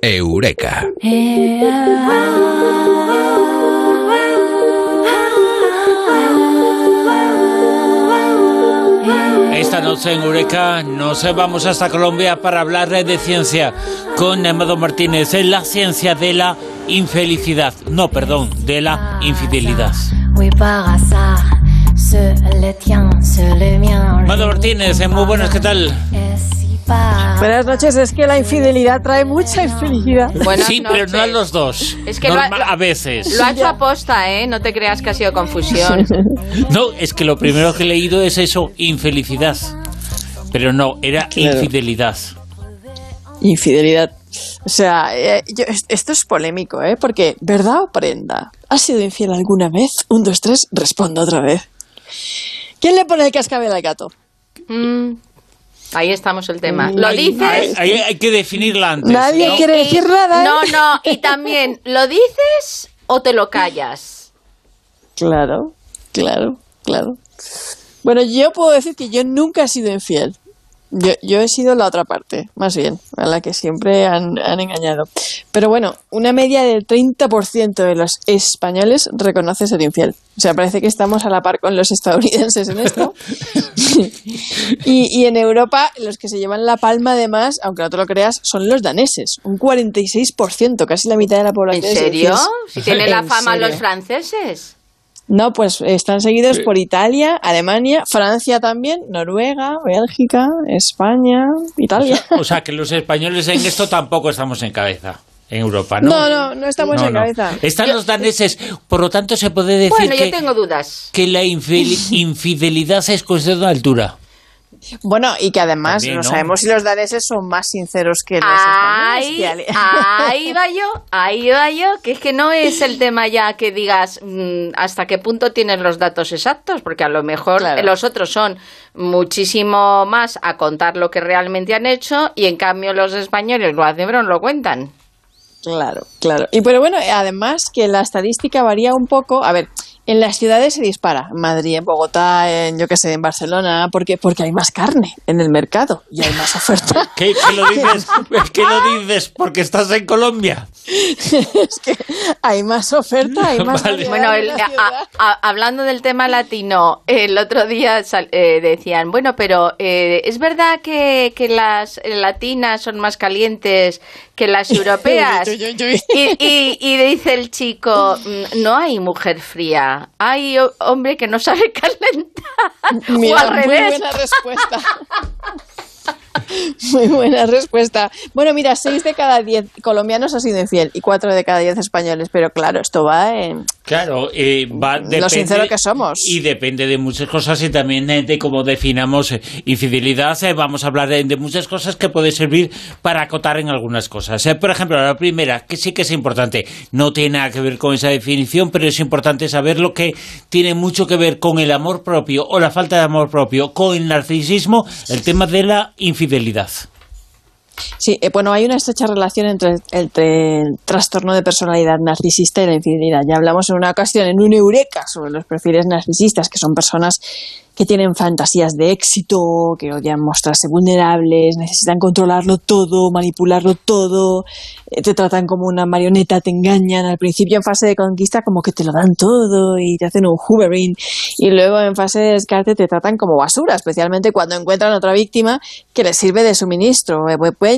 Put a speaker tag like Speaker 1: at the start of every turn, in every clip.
Speaker 1: Eureka.
Speaker 2: Esta noche en Eureka nos vamos hasta Colombia para hablar de ciencia con Amado Martínez, en la ciencia de la infelicidad, no, perdón, de la infidelidad. Amado Martínez, muy buenas, ¿qué tal?
Speaker 3: Buenas noches, es que la infidelidad trae mucha infelicidad.
Speaker 2: sí, pero no a los dos.
Speaker 4: Es que lo ha,
Speaker 2: a veces.
Speaker 4: Lo ha hecho aposta, ¿eh? No te creas que ha sido confusión.
Speaker 2: no, es que lo primero que he leído es eso, infelicidad. Pero no, era infidelidad.
Speaker 3: Infidelidad. O sea, eh, esto es polémico, ¿eh? Porque, ¿verdad o prenda? ¿Has sido infiel alguna vez? Un, dos, tres, respondo otra vez. ¿Quién le pone el cascabel al gato?
Speaker 4: Mm, Ahí estamos el tema. ¿Lo dices?
Speaker 2: Hay, hay, que definirla antes.
Speaker 3: Nadie quiere decir nada.
Speaker 4: ¿eh? No, no. Y también, ¿lo dices o te lo callas?
Speaker 3: Claro, claro, claro. Bueno, yo puedo decir que yo nunca he sido infiel. Yo, yo, he sido la otra parte, más bien, a la que siempre han, han engañado. Pero bueno, una media del 30% de los españoles reconoce ser infiel. O sea, parece que estamos a la par con los estadounidenses en esto. y, y, en Europa, los que se llevan la palma, además, aunque no te lo creas, son los daneses. Un 46%, casi la mitad de la población.
Speaker 4: ¿En serio? Si tienen la fama los franceses.
Speaker 3: No, pues están seguidos por Italia, Alemania, Francia también, Noruega, Bélgica, España, Italia.
Speaker 2: O sea, o sea, que los españoles en esto tampoco estamos en cabeza. En Europa, ¿no?
Speaker 3: No, no, no estamos
Speaker 2: No,
Speaker 3: en
Speaker 2: no.
Speaker 3: cabeza.
Speaker 2: Están los daneses, por lo tanto se puede decir
Speaker 4: Bueno,
Speaker 2: que,
Speaker 4: yo tengo dudas.
Speaker 2: que la infel- infidelidad es cuestión de altura.
Speaker 3: Bueno, y que además
Speaker 2: También,
Speaker 3: no,
Speaker 2: ¿no?
Speaker 3: sabemos si los daneses son más sinceros que los
Speaker 4: Ahí,
Speaker 3: españoles.
Speaker 4: ahí va yo, ahí va yo, que es que no es el tema ya que digas mm, hasta qué punto tienes los datos exactos, porque a lo mejor
Speaker 3: Claro.
Speaker 4: los otros son muchísimo más a contar lo que realmente han hecho y en cambio los españoles lo hacen pero no lo cuentan.
Speaker 3: Claro, claro. Y pero bueno, además que la estadística varía un poco. A ver, en las ciudades se dispara. En Madrid, en Bogotá, en yo qué sé, en Barcelona, porque porque hay más carne en el mercado y hay más oferta.
Speaker 2: ¿Qué, qué lo dices? ¿Qué lo dices? Porque estás en Colombia.
Speaker 3: es que hay más oferta, hay más
Speaker 2: Vale.
Speaker 4: Bueno,
Speaker 3: en
Speaker 4: el-
Speaker 3: la
Speaker 4: a- hablando del tema latino, el otro día sal- eh, decían, bueno, pero eh, ¿es verdad que, que las latinas son más calientes que las europeas? Y, y- y dice el chico, "Mm, no hay mujer fría, hay ho- hombre que no sabe calentar.
Speaker 3: Mira,
Speaker 4: o al
Speaker 3: muy
Speaker 4: revés.
Speaker 3: buena respuesta. Muy buena respuesta. Bueno, mira, seis de cada diez colombianos ha sido infiel y cuatro de cada diez españoles, pero claro, esto va en...
Speaker 2: Claro, eh, va, depende,
Speaker 3: sincero que somos.
Speaker 2: Y depende de muchas cosas y también eh, de cómo definamos eh, infidelidad. eh, vamos a hablar de, de muchas cosas que puede servir para acotar en algunas cosas. Eh, por ejemplo, la primera, que sí que es importante, no tiene nada que ver con esa definición, pero es importante saber lo que tiene mucho que ver con el amor propio o la falta de amor propio, con el narcisismo, el tema de la infidelidad.
Speaker 3: Sí, eh, bueno, hay una estrecha relación entre, el trastorno de personalidad narcisista y la infidelidad. Ya hablamos en una ocasión, en un eureka, sobre los perfiles narcisistas, que son personas que tienen fantasías de éxito, que odian mostrarse vulnerables, necesitan controlarlo todo, manipularlo todo, eh, te tratan como una marioneta, te engañan al principio en fase de conquista como que te lo dan todo y te hacen un hoovering y luego en fase de descarte te tratan como basura, especialmente cuando encuentran otra víctima que les sirve de suministro.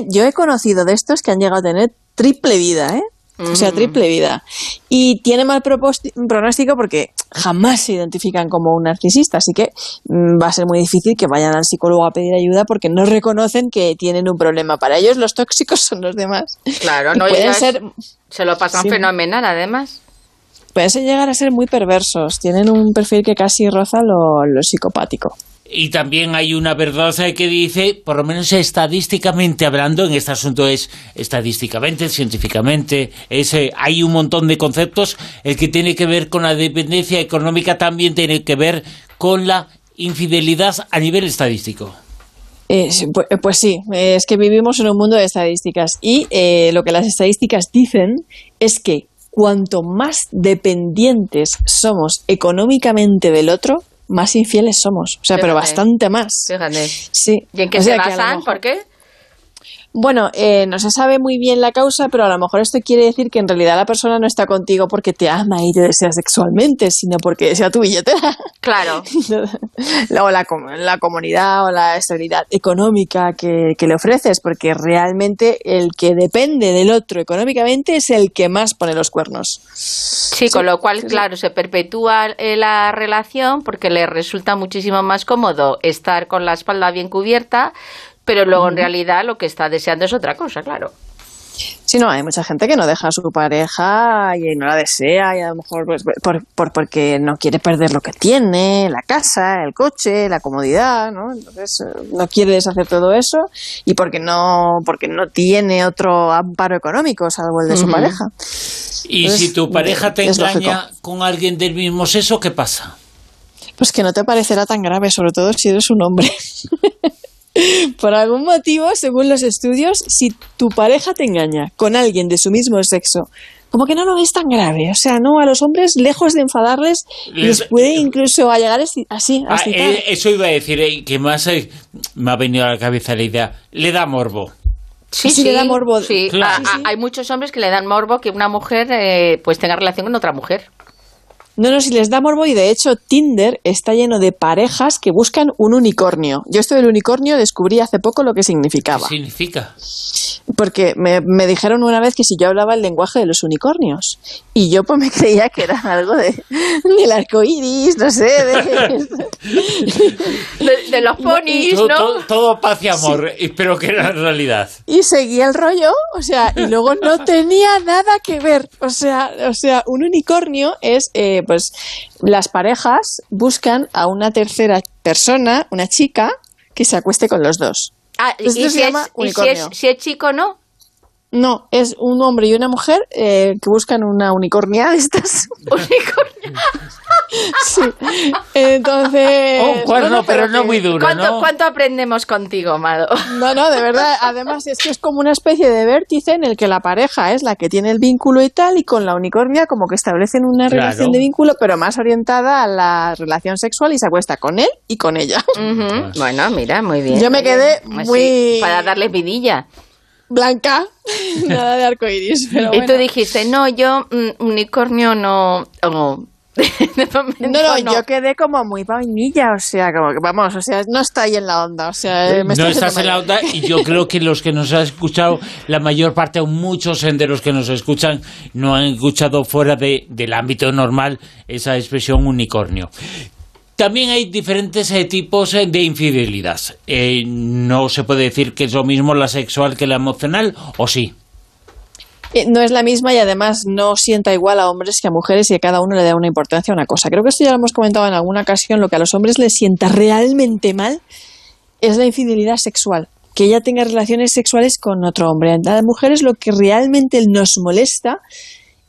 Speaker 3: Yo he conocido de estos que han llegado a tener triple vida, ¿eh? O sea, triple vida. Y tiene mal pronóstico porque jamás se identifican como un narcisista, así que mm, va a ser muy difícil que vayan al psicólogo a pedir ayuda porque no reconocen que tienen un problema. Para ellos los tóxicos son los demás.
Speaker 4: Claro,
Speaker 3: Y
Speaker 4: no,
Speaker 3: pueden ser
Speaker 4: se lo pasan
Speaker 3: Sí.
Speaker 4: fenomenal además.
Speaker 3: pueden llegar a ser muy perversos. Tienen un perfil que casi roza lo, lo psicopático.
Speaker 2: Y también hay una verdad eh, que dice, por lo menos estadísticamente hablando, en este asunto es estadísticamente, científicamente, eh, hay un montón de conceptos. El que tiene que ver con la dependencia económica también tiene que ver con la infidelidad a nivel estadístico.
Speaker 3: Eh, sí, pu- pues, sí, eh, es que vivimos en un mundo de estadísticas y eh, lo que las estadísticas dicen es que cuanto más dependientes somos económicamente del otro, más infieles somos. O sea, pero
Speaker 4: Fíjate.
Speaker 3: bastante más.
Speaker 4: Fíjate.
Speaker 3: Sí.
Speaker 4: ¿Y en qué
Speaker 3: O
Speaker 4: se
Speaker 3: sea lo
Speaker 4: basan? ¿Por qué?
Speaker 3: Bueno, eh, no se sabe muy bien la causa, pero a lo mejor esto quiere decir que en realidad la persona no está contigo porque te ama y te desea sexualmente, sino porque desea tu billetera.
Speaker 4: Claro.
Speaker 3: o la, la, comunidad o la estabilidad económica que, que, le ofreces, porque realmente el que depende del otro económicamente es el que más pone los cuernos.
Speaker 4: Sí, con lo cual, claro, se perpetúa eh, la relación porque le resulta muchísimo más cómodo estar con la espalda bien cubierta pero luego en realidad lo que está deseando es otra cosa, claro.
Speaker 3: Sí, no, hay mucha gente que no deja a su pareja y no la desea y a lo mejor pues, por, por, porque no quiere perder lo que tiene, la casa, el coche, la comodidad, ¿no? Entonces eh, no quiere deshacer todo eso y porque no, porque no tiene otro amparo económico salvo el de su pareja.
Speaker 2: Y si tu pareja te engaña con alguien del mismo sexo, ¿qué pasa?
Speaker 3: Pues que no te parecerá tan grave, sobre todo si eres un hombre. Por algún motivo, según los estudios, si tu pareja te engaña con alguien de su mismo sexo, como que no lo ves tan grave. O sea, no, a los hombres, lejos de enfadarles, les puede incluso llegar así. A
Speaker 2: ah, eh, eso iba a decir, eh, que más eh, me ha venido a la cabeza la idea. Le da morbo.
Speaker 3: Sí, sí, le da morbo.
Speaker 4: Sí. hay muchos hombres que le dan morbo que una mujer pues tenga relación con otra mujer.
Speaker 3: No, no, si les da morbo y de hecho Tinder está lleno de parejas que buscan un unicornio. Yo esto del unicornio descubrí hace poco lo que significaba.
Speaker 2: ¿Qué significa?
Speaker 3: Porque me, me, dijeron una vez que si yo hablaba el lenguaje de los unicornios. Y yo pues me creía que era algo de, del arco iris, no sé, de,
Speaker 4: de, los ponis, ¿no?
Speaker 2: Todo, todo, paz y amor, pero que era realidad.
Speaker 3: Y seguía el rollo, o sea, y luego no tenía nada que ver. O sea, o sea un unicornio es, eh, pues, las parejas buscan a una tercera persona, una chica, que se acueste con los dos.
Speaker 4: Ah, y, si, es, si, es, chico, ¿no?
Speaker 3: No, es un hombre y una mujer eh, que buscan una unicornia de estas.
Speaker 4: ¿Unicornia?
Speaker 3: sí. Entonces.
Speaker 2: Un cuerno, pero, no muy duro.
Speaker 4: ¿Cuánto, ¿Cuánto aprendemos contigo, Mado?
Speaker 3: No, no, de verdad. Además, es que es como una especie de vértice en el que la pareja es la que tiene el vínculo y tal, y con la unicornia, como que establecen una relación de vínculo, pero más orientada a la relación sexual y se acuesta con él y con ella.
Speaker 4: Bueno, mira, muy bien.
Speaker 3: Yo me quedé pues muy.
Speaker 4: para darle vidilla
Speaker 3: blanca, nada de arcoiris.
Speaker 4: Pero y tú dijiste, no, yo mm, unicornio no. no,
Speaker 3: no, yo quedé como muy vainilla, o sea, como que vamos, o sea, no está ahí en la onda, o sea,
Speaker 2: eh, no estás en la onda y yo creo que los que nos han escuchado, la mayor parte o muchos de los que nos escuchan no han escuchado fuera de, del ámbito normal esa expresión unicornio. También hay diferentes eh, tipos eh, de infidelidad. Eh, no se puede decir que es lo mismo la sexual que la emocional, ¿o sí?
Speaker 3: no es la misma y además no sienta igual a hombres que a mujeres y a cada uno le da una importancia a una cosa. Creo que esto ya lo hemos comentado en alguna ocasión. Lo que a los hombres les sienta realmente mal es la infidelidad sexual. Que ella tenga relaciones sexuales con otro hombre. A las mujeres lo que realmente nos molesta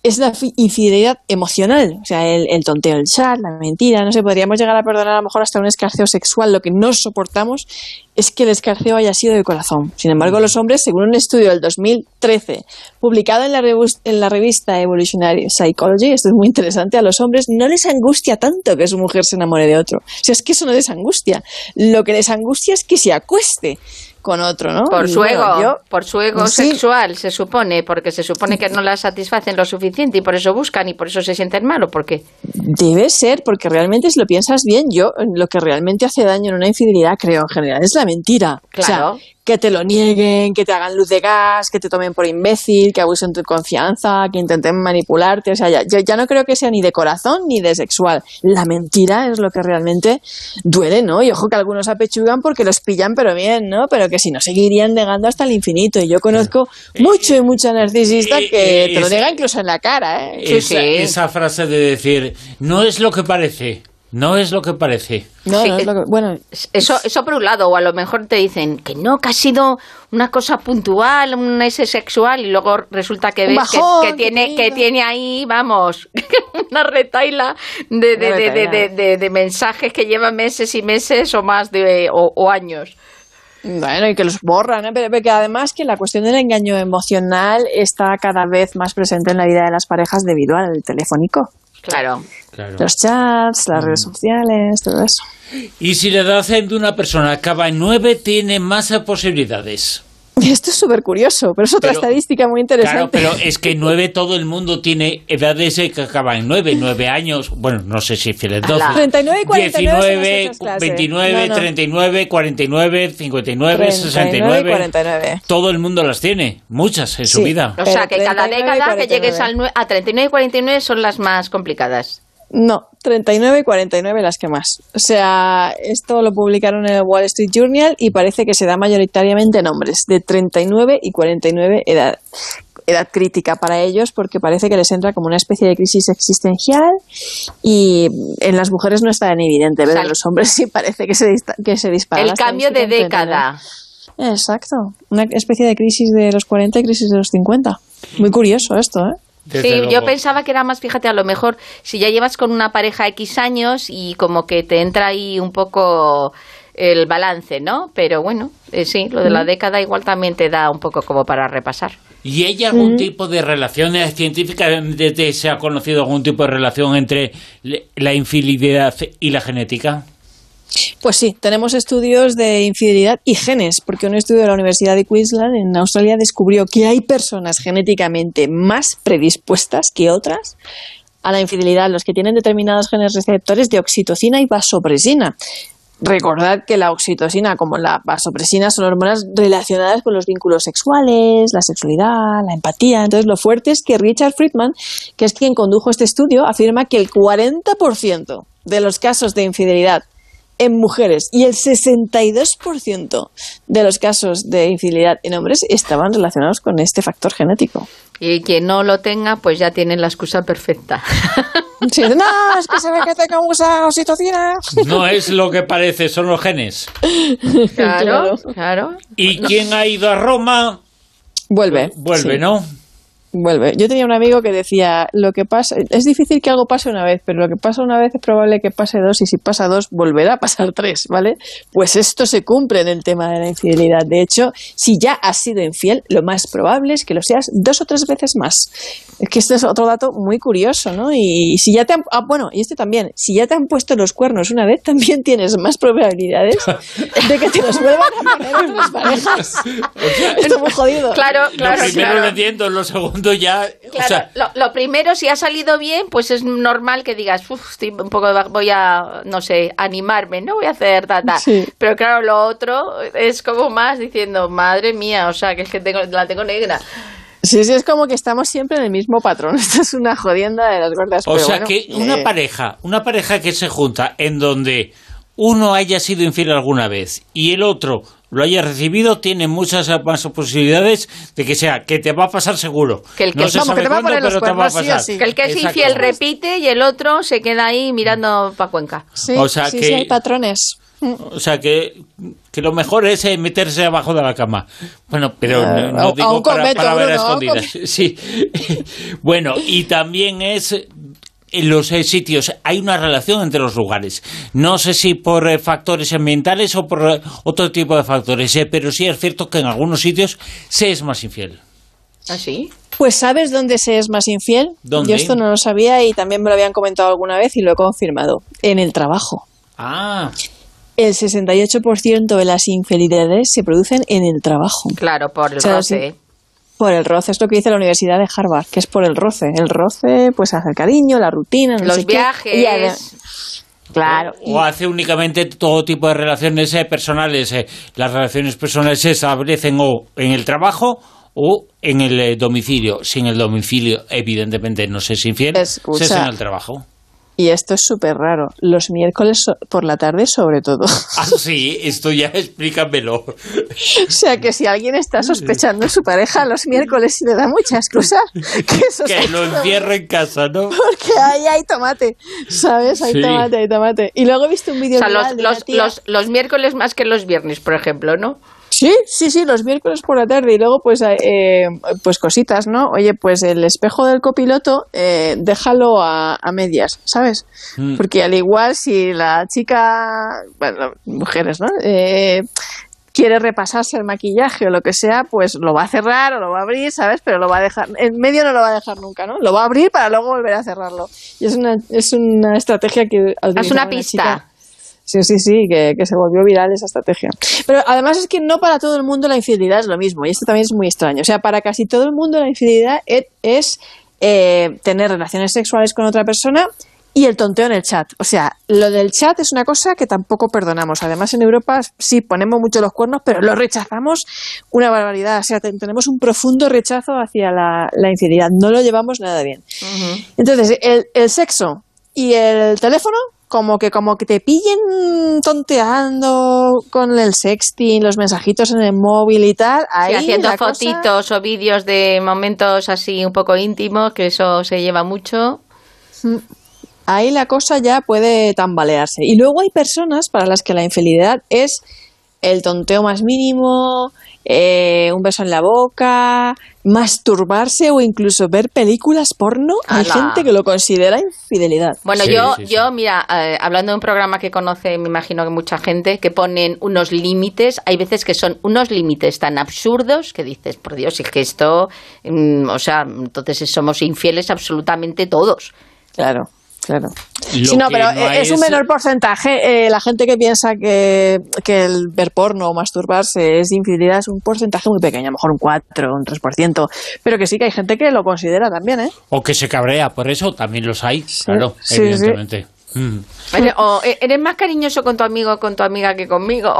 Speaker 3: es la infidelidad emocional, o sea, el, tonteo, el chat, la mentira, no sé, podríamos llegar a perdonar a lo mejor hasta un escarceo sexual, lo que no soportamos es que el escarceo haya sido de corazón. Sin embargo, los hombres, según un estudio del 2013, publicado en la, en la revista Evolutionary Psychology, esto es muy interesante, a los hombres no les angustia tanto que su mujer se enamore de otro. O sea, es que eso no les angustia. Lo que les angustia es que se acueste con otro, ¿no?
Speaker 4: Por su ego, por su ego sexual, se supone, porque se supone que no la satisfacen lo suficiente y por eso buscan y por eso se sienten mal, ¿o por qué?
Speaker 3: Debe ser, porque realmente si lo piensas bien, yo lo que realmente hace daño en una infidelidad, creo, en general, es la mentira.
Speaker 4: Claro
Speaker 3: que te lo nieguen, que te hagan luz de gas, que te tomen por imbécil, que abusen tu confianza, que intenten manipularte. O sea, ya, ya no creo que sea ni de corazón ni de sexual. La mentira es lo que realmente duele, ¿no? Y ojo que algunos apechugan porque los pillan, pero bien, ¿no? Pero que si no seguirían negando hasta el infinito. Y yo conozco mucho y mucha narcisista eh, que te lo niega incluso en la cara, ¿eh?
Speaker 2: esa frase de decir, no es lo que parece. No es lo que parece.
Speaker 3: No, no es lo que, bueno,
Speaker 4: eso, eso por un lado, o a lo mejor te dicen que no, que ha sido una cosa puntual, un ese sexual, y luego resulta que ves que, tiene, que tiene ahí, vamos, una retaila de, de, de, mensajes que llevan meses y meses o más de, o, años.
Speaker 3: Bueno, y que los borran, ¿eh? pero, que además que la cuestión del engaño emocional está cada vez más presente en la vida de las parejas debido al telefónico.
Speaker 4: Claro.
Speaker 3: Los chats, las redes mm. sociales, todo eso.
Speaker 2: Y si la edad de una persona acaba en nueve, tiene más posibilidades.
Speaker 3: Esto es súper curioso, pero es otra estadística muy interesante.
Speaker 2: Claro, pero es que nueve todo el mundo tiene edades que acaban en nueve, nueve años, bueno, no sé si fieles 12.
Speaker 3: 39 y 49
Speaker 2: 19, 29, 39, 49, 59, 69. 49. Todo el mundo las tiene, muchas en su vida.
Speaker 4: O sea, que cada década que llegues al, a 39 y 49 son las más complicadas.
Speaker 3: No, 39 y 49 las que más. O sea, esto lo publicaron en el Wall Street Journal y parece que se da mayoritariamente nombres de 39 y 49 edad, edad crítica para ellos porque parece que les entra como una especie de crisis existencial y en las mujeres no está tan evidente, pero en los hombres sí parece que se, que se dispara.
Speaker 4: El cambio de década.
Speaker 3: Exacto, una especie de crisis de los 40 y crisis de los 50. Muy curioso esto, ¿eh?
Speaker 4: Sí, yo pensaba que era más, fíjate, a lo mejor si ya llevas con una pareja X años y como que te entra ahí un poco el balance, ¿no? Pero bueno, eh, sí, lo de la década igual también te da un poco como para repasar.
Speaker 2: ¿Y hay algún tipo de relaciones científicas? ¿Se ha conocido algún tipo de relación entre la infidelidad y la genética?
Speaker 3: Pues sí, tenemos estudios de infidelidad y genes, porque un estudio de la Universidad de Queensland en Australia descubrió que hay personas genéticamente más predispuestas que otras a la infidelidad, los que tienen determinados genes receptores de oxitocina y vasopresina. Recordad que la oxitocina como la vasopresina son hormonas relacionadas con los vínculos sexuales, la sexualidad, la empatía. Entonces, lo fuerte es que Richard Friedman, que es quien condujo este estudio, afirma que el 40% de los casos de infidelidad en mujeres y el 62% de los casos de infidelidad en hombres estaban relacionados con este factor genético.
Speaker 4: Y quien no lo tenga, pues ya tiene la excusa perfecta.
Speaker 3: Sí, no, es que se ve que tenga mucha oxitocina.
Speaker 2: No es lo que parece, son los genes.
Speaker 4: Claro, claro.
Speaker 2: ¿Y quién ha ido a Roma?
Speaker 3: Vuelve.
Speaker 2: Vuelve, ¿no?
Speaker 3: Vuelve. Yo tenía un amigo que decía, lo que pasa, es difícil que algo pase una vez, pero lo que pasa una vez es probable que pase dos y si pasa dos volverá a pasar tres, ¿vale? Pues esto se cumple en el tema de la infidelidad. De hecho, si ya has sido infiel, lo más probable es que lo seas dos o tres veces más. Es que este es otro dato muy curioso, ¿no? Y si ya te han, ah, bueno, y este también, si ya te han puesto los cuernos una vez, también tienes más probabilidades de que te los vuelvan a poner otras parejas. esto es muy jodido.
Speaker 4: Claro, claro.
Speaker 2: Lo primero
Speaker 4: claro.
Speaker 2: lo entiendo, lo segundo ya...
Speaker 4: lo, primero, si ha salido bien, pues es normal que digas, estoy un poco, voy a, no sé, animarme, no voy a hacer tata. Pero claro, lo otro es como más diciendo, madre mía, o sea, que es que tengo, la tengo negra.
Speaker 3: Sí, sí, es como que estamos siempre en el mismo patrón. Esto es una jodienda de las gordas.
Speaker 2: O sea
Speaker 3: que
Speaker 2: una eh, pareja, una pareja que se junta en donde uno haya sido infiel alguna vez y el otro lo haya recibido, tiene muchas más posibilidades de que sea, que te va a pasar seguro.
Speaker 4: Que el que,
Speaker 2: te
Speaker 4: va a pero te va a pasar. Que el que es infiel repite y el otro se queda ahí mirando para Cuenca.
Speaker 3: Sí, o sea que, hay patrones.
Speaker 2: O sea que, que lo mejor es eh, meterse abajo de la cama. Bueno, pero no, digo para, para ver escondidas. Sí. bueno, y también es en los eh, sitios hay una relación entre los lugares. No sé si por eh, factores ambientales o por eh, otro tipo de factores, pero sí es cierto que en algunos sitios se es más infiel.
Speaker 4: ¿Ah, sí?
Speaker 3: Pues ¿sabes dónde se es más infiel?
Speaker 2: ¿Dónde?
Speaker 3: Yo esto no lo sabía y también me lo habían comentado alguna vez y lo he confirmado. En el trabajo.
Speaker 2: Ah.
Speaker 3: El 68% de las infidelidades se producen en el trabajo.
Speaker 4: Claro, por el roce.
Speaker 3: Por el roce, es lo que dice la Universidad de Harvard, que es por el roce. El roce, pues hace el cariño, la rutina,
Speaker 4: los viajes.
Speaker 3: Claro.
Speaker 2: O, hace únicamente todo tipo de relaciones eh, personales. Eh. Las relaciones personales se establecen o en el trabajo o en el eh, domicilio. Si en el domicilio, evidentemente, no se es infiel, se es en el trabajo.
Speaker 3: Y esto es súper raro. Los miércoles por la tarde, sobre todo.
Speaker 2: Ah, sí, esto ya explícamelo.
Speaker 3: o sea, que si alguien está sospechando a su pareja los miércoles y le da mucha excusa,
Speaker 2: que, lo encierre en casa, ¿no?
Speaker 3: Porque ahí hay tomate, ¿sabes? Hay tomate, hay tomate. Y luego he visto un vídeo.
Speaker 4: O sea, los, los, los miércoles más que los viernes, por ejemplo, ¿no?
Speaker 3: Sí, sí, sí, los miércoles por la tarde y luego pues, eh, pues cositas, ¿no? Oye, pues el espejo del copiloto, eh, déjalo a, medias, ¿sabes? Mm. Porque al igual si la chica, bueno, mujeres, ¿no? Eh, quiere repasarse el maquillaje o lo que sea, pues lo va a cerrar o lo va a abrir, ¿sabes? Pero lo va a dejar, en medio no lo va a dejar nunca, ¿no? Lo va a abrir para luego volver a cerrarlo. Y es una, es una estrategia que...
Speaker 4: Es una pista.
Speaker 3: Sí, sí, sí, que, se volvió viral esa estrategia. Pero además es que no para todo el mundo la infidelidad es lo mismo, y esto también es muy extraño. O sea, para casi todo el mundo la infidelidad es, eh, tener relaciones sexuales con otra persona y el tonteo en el chat. O sea, lo del chat es una cosa que tampoco perdonamos. Además, en Europa sí ponemos mucho los cuernos, pero lo rechazamos una barbaridad. O sea, tenemos un profundo rechazo hacia la, infidelidad. No lo llevamos nada bien. Entonces, el, el sexo y el teléfono como que como que te pillen tonteando con el sexting, los mensajitos en el móvil y tal, ahí
Speaker 4: haciendo fotitos o vídeos de momentos así un poco íntimos, que eso se lleva mucho.
Speaker 3: Mm. Ahí la cosa ya puede tambalearse. Y luego hay personas para las que la infidelidad es el tonteo más mínimo, eh, un beso en la boca, masturbarse o incluso ver películas porno. Hay gente que lo considera infidelidad.
Speaker 4: Bueno, yo, yo, mira, eh, hablando de un programa que conoce, me imagino que mucha gente, que ponen unos límites, hay veces que son unos límites tan absurdos que dices, por Dios, es que esto, mm, o sea, entonces somos infieles absolutamente todos.
Speaker 3: Claro. Claro. Sí, no, pero es, un menor porcentaje. Eh, la gente que piensa que, el ver porno o masturbarse es infidelidad es un porcentaje muy pequeño, a lo mejor un 4, un 3%, pero que sí que hay gente que lo considera también, ¿eh?
Speaker 2: O que se cabrea por eso, también los hay, claro, evidentemente. Mm.
Speaker 4: o eh, eres más cariñoso con tu amigo o con tu amiga que conmigo.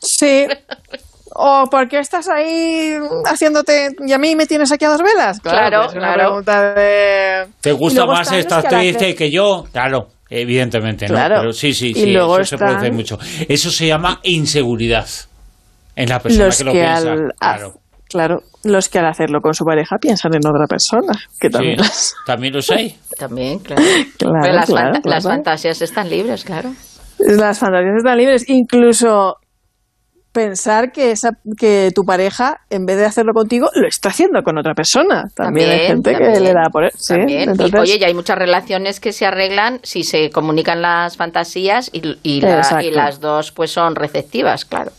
Speaker 3: Sí, ¿O por qué estás ahí haciéndote y a mí me tienes aquí a dos velas?
Speaker 4: Claro, claro.
Speaker 2: ¿Te gusta más esta actriz que, yo? Claro. Evidentemente, ¿no? Pero sí, sí, sí, eso se produce mucho. Eso se llama inseguridad en la persona que lo piensa. claro.
Speaker 3: claro, los que al hacerlo con su pareja piensan en otra persona, que también
Speaker 2: También los hay.
Speaker 4: También, claro. claro, las, las fantasías están libres, claro.
Speaker 3: Las fantasías están libres. Incluso pensar que esa que tu pareja en vez de hacerlo contigo lo está haciendo con otra persona. También, hay gente que le da por eso
Speaker 4: oye ya hay muchas relaciones que se arreglan si se comunican las fantasías y, y, las dos pues son receptivas claro.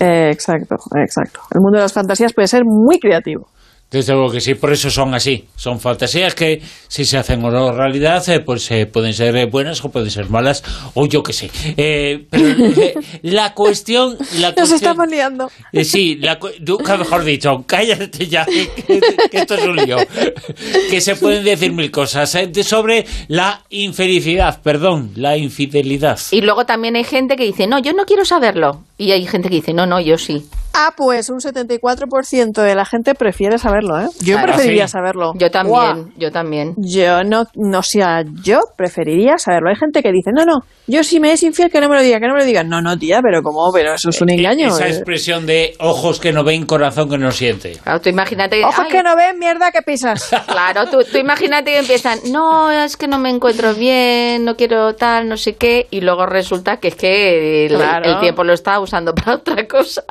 Speaker 3: Exacto exacto. El mundo de las fantasías puede ser muy creativo
Speaker 2: desde luego que sí, por eso son así. Son fantasías que si se hacen o realidad, eh, pues eh, pueden ser eh, buenas o pueden ser malas, o yo qué sé. pero la cuestión... La
Speaker 3: Nos estamos liando.
Speaker 2: sí, la, nunca mejor dicho, cállate ya, que, esto es un lío. que se pueden decir mil cosas sobre la infelicidad, perdón, la infidelidad.
Speaker 4: Y luego también hay gente que dice, no, yo no quiero saberlo. Y hay gente que dice, no, no, yo sí.
Speaker 3: Ah, pues un 74% de la gente prefiere saberlo, ¿eh? Yo preferiría saberlo.
Speaker 4: Yo también, yo también.
Speaker 3: Yo no, no sea, yo preferiría saberlo. Hay gente que dice, no, no, yo si me es infiel que no me lo diga, que no me lo diga. No, no, tía, pero ¿cómo? Pero eso es un eh, engaño.
Speaker 2: Esa expresión de ojos que no ven, corazón que no siente.
Speaker 4: Claro, tú imagínate...
Speaker 3: Ojos que no ven, mierda que pisas.
Speaker 4: Claro, tú, tú imagínate que empiezan, no, es que no me encuentro bien, no quiero tal, no sé qué, y luego resulta que es que el, el tiempo lo está usando para otra cosa.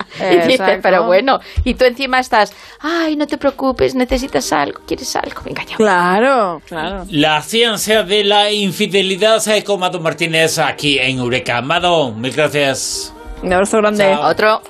Speaker 4: pero bueno, y tú encima estás, ay, no te preocupes, necesitas algo, quieres algo, venga ya.
Speaker 3: Claro, claro.
Speaker 2: La ciencia de la infidelidad con Mado Martínez aquí en Eureka. Amado, mil gracias.
Speaker 3: Un abrazo grande.
Speaker 4: Otro.